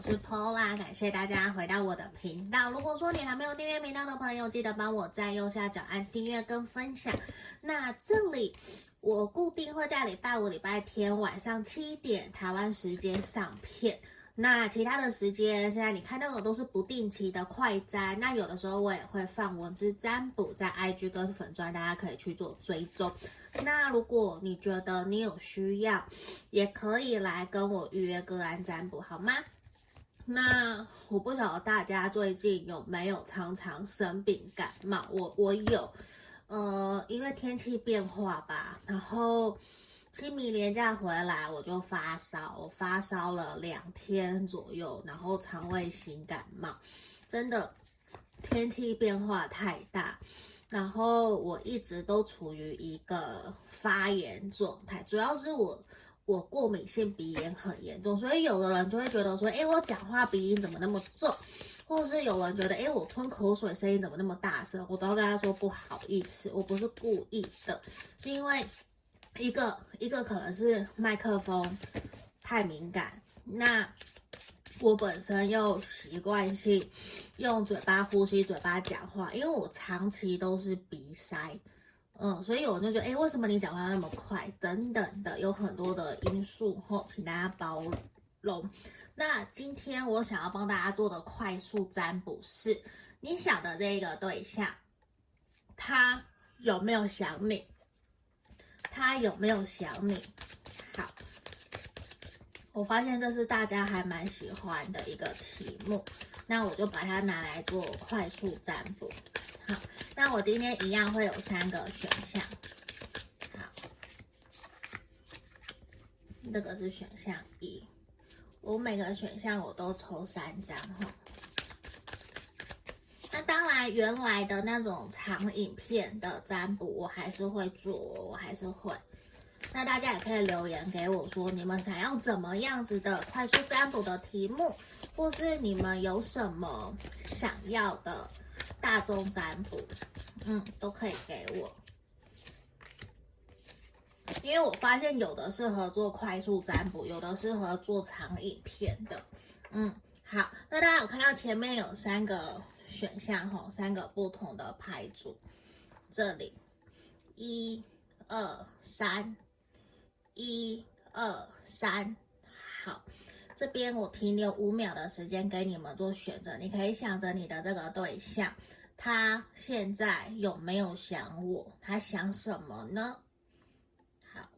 是 Paula，感谢大家回到我的频道。如果说你还没有订阅频道的朋友，记得帮我在右下角按订阅跟分享。那这里我固定会在礼拜五、礼拜天晚上七点台湾时间上片。那其他的时间，现在你看到的都是不定期的快筛。那有的时候我也会放文字占卜在 IG 跟粉专，大家可以去做追踪。那如果你觉得你有需要，也可以来跟我预约个案占卜，好吗？那我不晓得大家最近有没有常常生病感冒？我我有，呃，因为天气变化吧，然后。清明连假回来，我就发烧，发烧了两天左右，然后肠胃型感冒，真的天气变化太大，然后我一直都处于一个发炎状态，主要是我我过敏性鼻炎很严重，所以有的人就会觉得说，诶，我讲话鼻音怎么那么重，或者是有人觉得，诶，我吞口水声音怎么那么大声，我都要跟他说不好意思，我不是故意的，是因为。一个一个可能是麦克风太敏感，那我本身又习惯性用嘴巴呼吸、嘴巴讲话，因为我长期都是鼻塞，嗯，所以我就觉得，哎，为什么你讲话要那么快？等等的，有很多的因素，吼，请大家包容。那今天我想要帮大家做的快速占卜是，你想的这个对象，他有没有想你？他有没有想你？好，我发现这是大家还蛮喜欢的一个题目，那我就把它拿来做快速占卜。好，那我今天一样会有三个选项。好，这个是选项一，我每个选项我都抽三张哈。那当然，原来的那种长影片的占卜，我还是会做，我还是会。那大家也可以留言给我说，你们想要怎么样子的快速占卜的题目，或是你们有什么想要的大众占卜，嗯，都可以给我。因为我发现有的适合做快速占卜，有的适合做长影片的。嗯，好，那大家有看到前面有三个。选项吼，三个不同的牌组，这里一二三，一二三，好，这边我停留五秒的时间给你们做选择，你可以想着你的这个对象，他现在有没有想我？他想什么呢？好，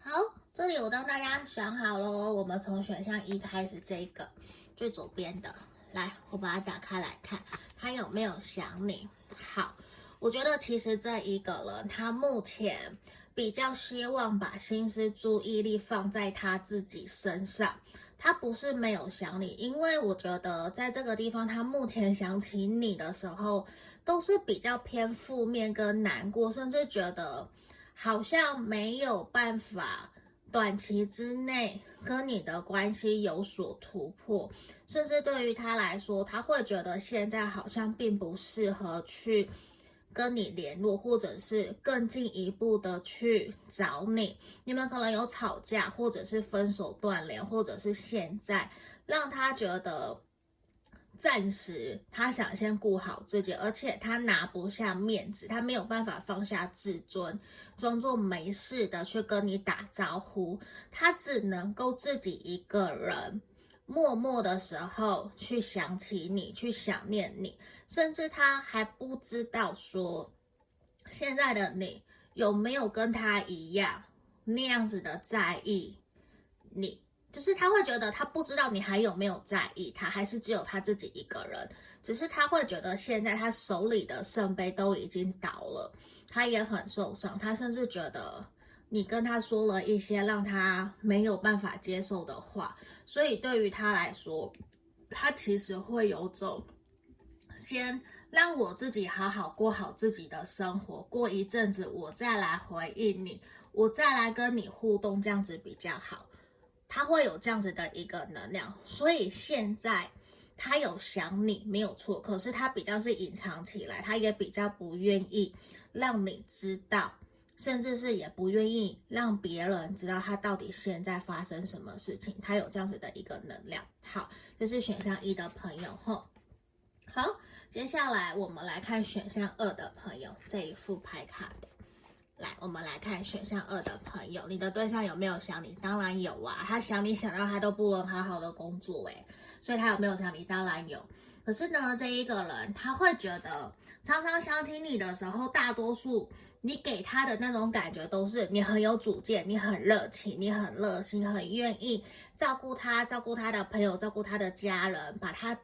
好。这里我帮大家选好了，我们从选项一开始，这个最左边的，来，我把它打开来看，他有没有想你？好，我觉得其实这一个人，他目前比较希望把心思注意力放在他自己身上，他不是没有想你，因为我觉得在这个地方，他目前想起你的时候，都是比较偏负面跟难过，甚至觉得好像没有办法。短期之内跟你的关系有所突破，甚至对于他来说，他会觉得现在好像并不适合去跟你联络，或者是更进一步的去找你。你们可能有吵架，或者是分手断联，或者是现在让他觉得。暂时，他想先顾好自己，而且他拿不下面子，他没有办法放下自尊，装作没事的去跟你打招呼，他只能够自己一个人，默默的时候去想起你，去想念你，甚至他还不知道说，现在的你有没有跟他一样那样子的在意你。就是他会觉得他不知道你还有没有在意他，还是只有他自己一个人。只是他会觉得现在他手里的圣杯都已经倒了，他也很受伤。他甚至觉得你跟他说了一些让他没有办法接受的话，所以对于他来说，他其实会有种先让我自己好好过好自己的生活，过一阵子我再来回应你，我再来跟你互动，这样子比较好。他会有这样子的一个能量，所以现在他有想你没有错，可是他比较是隐藏起来，他也比较不愿意让你知道甚至是也不愿意让别人知道他到底现在发生什么事情，他有这样子的一个能量。好，这是选项一的朋友吼。好，接下来我们来看选项二的朋友这一副牌卡。来，我们来看选项二的朋友，你的对象有没有想你？当然有啊，他想你想到他都不能好好的工作诶，所以他有没有想你？当然有。可是呢，这一个人他会觉得，常常想起你的时候，大多数你给他的那种感觉都是你很有主见，你很热情，你很热心，很愿意照顾他，照顾他的朋友，照顾他的家人，把他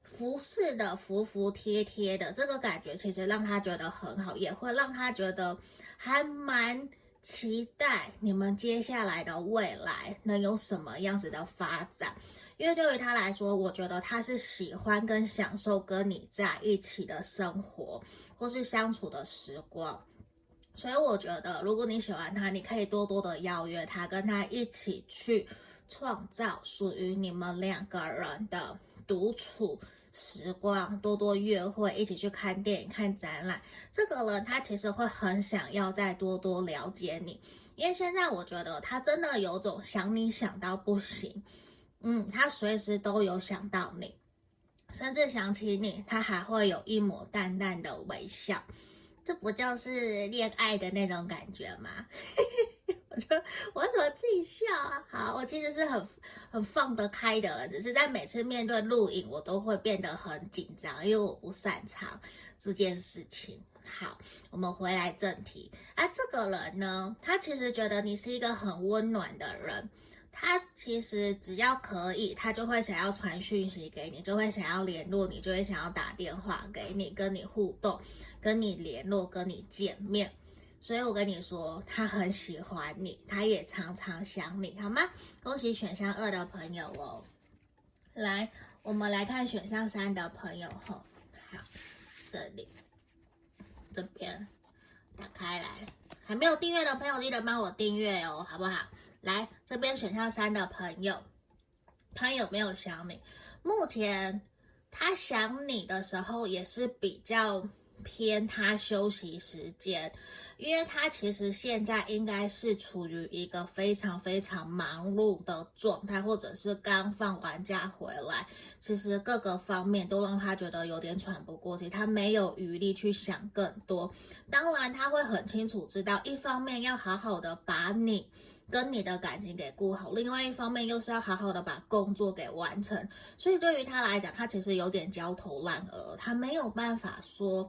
服侍的服服帖帖的。这个感觉其实让他觉得很好，也会让他觉得还蛮期待你们接下来的未来能有什么样子的发展。因为对于他来说，我觉得他是喜欢跟享受跟你在一起的生活，或是相处的时光。所以我觉得，如果你喜欢他，你可以多多的邀约他，跟他一起去创造属于你们两个人的独处时光，多多约会，一起去看电影、看展览。这个人他其实会很想要再多多了解你，因为现在我觉得他真的有种想你想到不行。嗯，他随时都有想到你，甚至想起你，他还会有一抹淡淡的微笑，这不就是恋爱的那种感觉吗？我就我怎么自己笑啊？好，我其实是很很放得开的，只是在每次面对录影，我都会变得很紧张，因为我不擅长这件事情。好，我们回来正题。啊，这个人呢，他其实觉得你是一个很温暖的人。他其实只要可以，他就会想要传讯息给你，就会想要联络你，就会想要打电话给你，跟你互动，跟你联络，跟你见面。所以我跟你说，他很喜欢你，他也常常想你，好吗？恭喜选项二的朋友哦。来，我们来看选项三的朋友哈。好，这里，这边打开来，还没有订阅的朋友记得帮我订阅哦，好不好？来这边选项三的朋友，他有没有想你？目前他想你的时候也是比较偏他休息时间，因为他其实现在应该是处于一个非常非常忙碌的状态，或者是刚放完假回来，其实各个方面都让他觉得有点喘不过气，他没有余力去想更多。当然他会很清楚知道，一方面要好好的把你。跟你的感情给顾好，另外一方面又是要好好的把工作给完成，所以对于他来讲，他其实有点焦头烂额，他没有办法说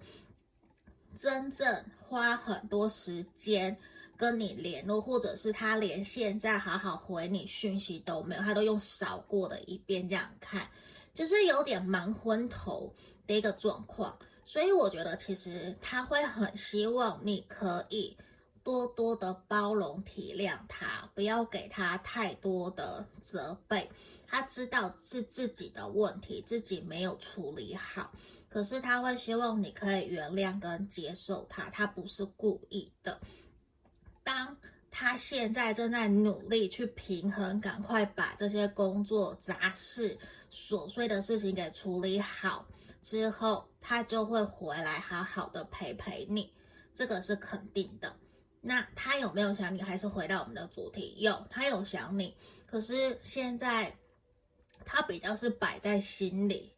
真正花很多时间跟你联络，或者是他连现在好好回你讯息都没有，他都用扫过的一遍这样看，就是有点忙昏头的一个状况，所以我觉得其实他会很希望你可以。多多的包容体谅他，不要给他太多的责备。他知道是自己的问题，自己没有处理好，可是他会希望你可以原谅跟接受他，他不是故意的。当他现在正在努力去平衡，赶快把这些工作杂事、琐碎的事情给处理好之后，他就会回来好好的陪陪你，这个是肯定的。那他有没有想你？还是回到我们的主题，有，他有想你，可是现在他比较是摆在心里，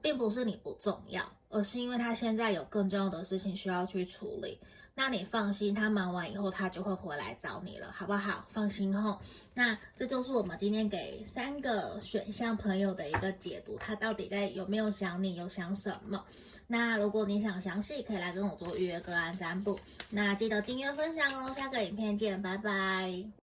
并不是你不重要，而是因为他现在有更重要的事情需要去处理。那你放心，他忙完以后，他就会回来找你了，好不好？放心吼。那这就是我们今天给三个选项朋友的一个解读，他到底在有没有想你，有想什么？那如果你想详细，可以来跟我做预约个案占卜。那记得订阅分享哦，下个影片见，拜拜。